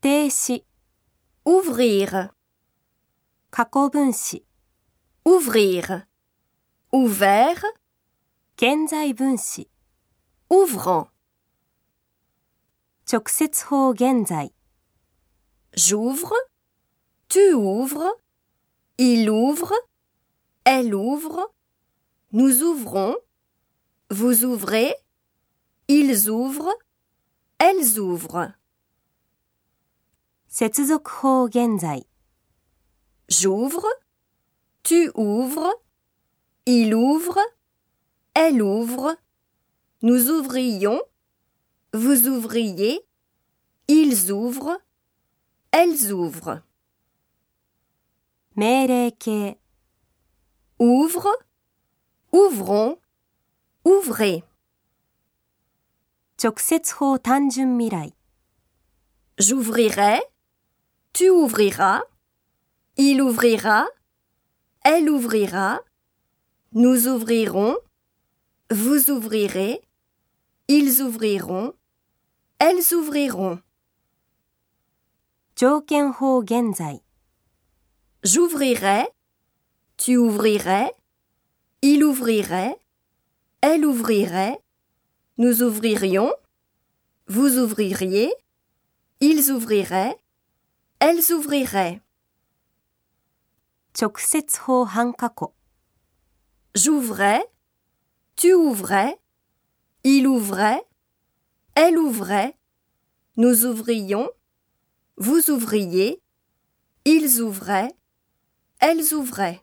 定词、 ouvrir, 过去分词、 ouvrir, ouvert, 现在分词、 ouvrant, 直接法现在、 j'ouvre, tu ouvres, il ouvre, elle ouvre, nous ouvrons, vous ouvrez, ils ouvrent, elles ouvrent. 接続法现在、 J'ouvre, tu ouvres, il ouvre, elle ouvre, nous ouvrions, vous ouvriez, ils ouvrent, elles ouvrent. 命令形、 Ouvre, ouvrons, ouvrez. 直接法単纯未来、 J'ouvrirai, tu ouvriras, il ouvrira, elle ouvrira, nous ouvrirons, vous ouvrirez, ils ouvriront, elles ouvriront. 条件法现在、 J'ouvrirai, tu ouvrirais, il ouvrirait, elle ouvrirait, nous ouvririons, vous ouvririez, ils ouvriraient, elles ouvriraient. J'ouvrais, tu ouvrais, il ouvrait, elle ouvrait, nous ouvrions, vous ouvriez, ils ouvraient, elles ouvraient.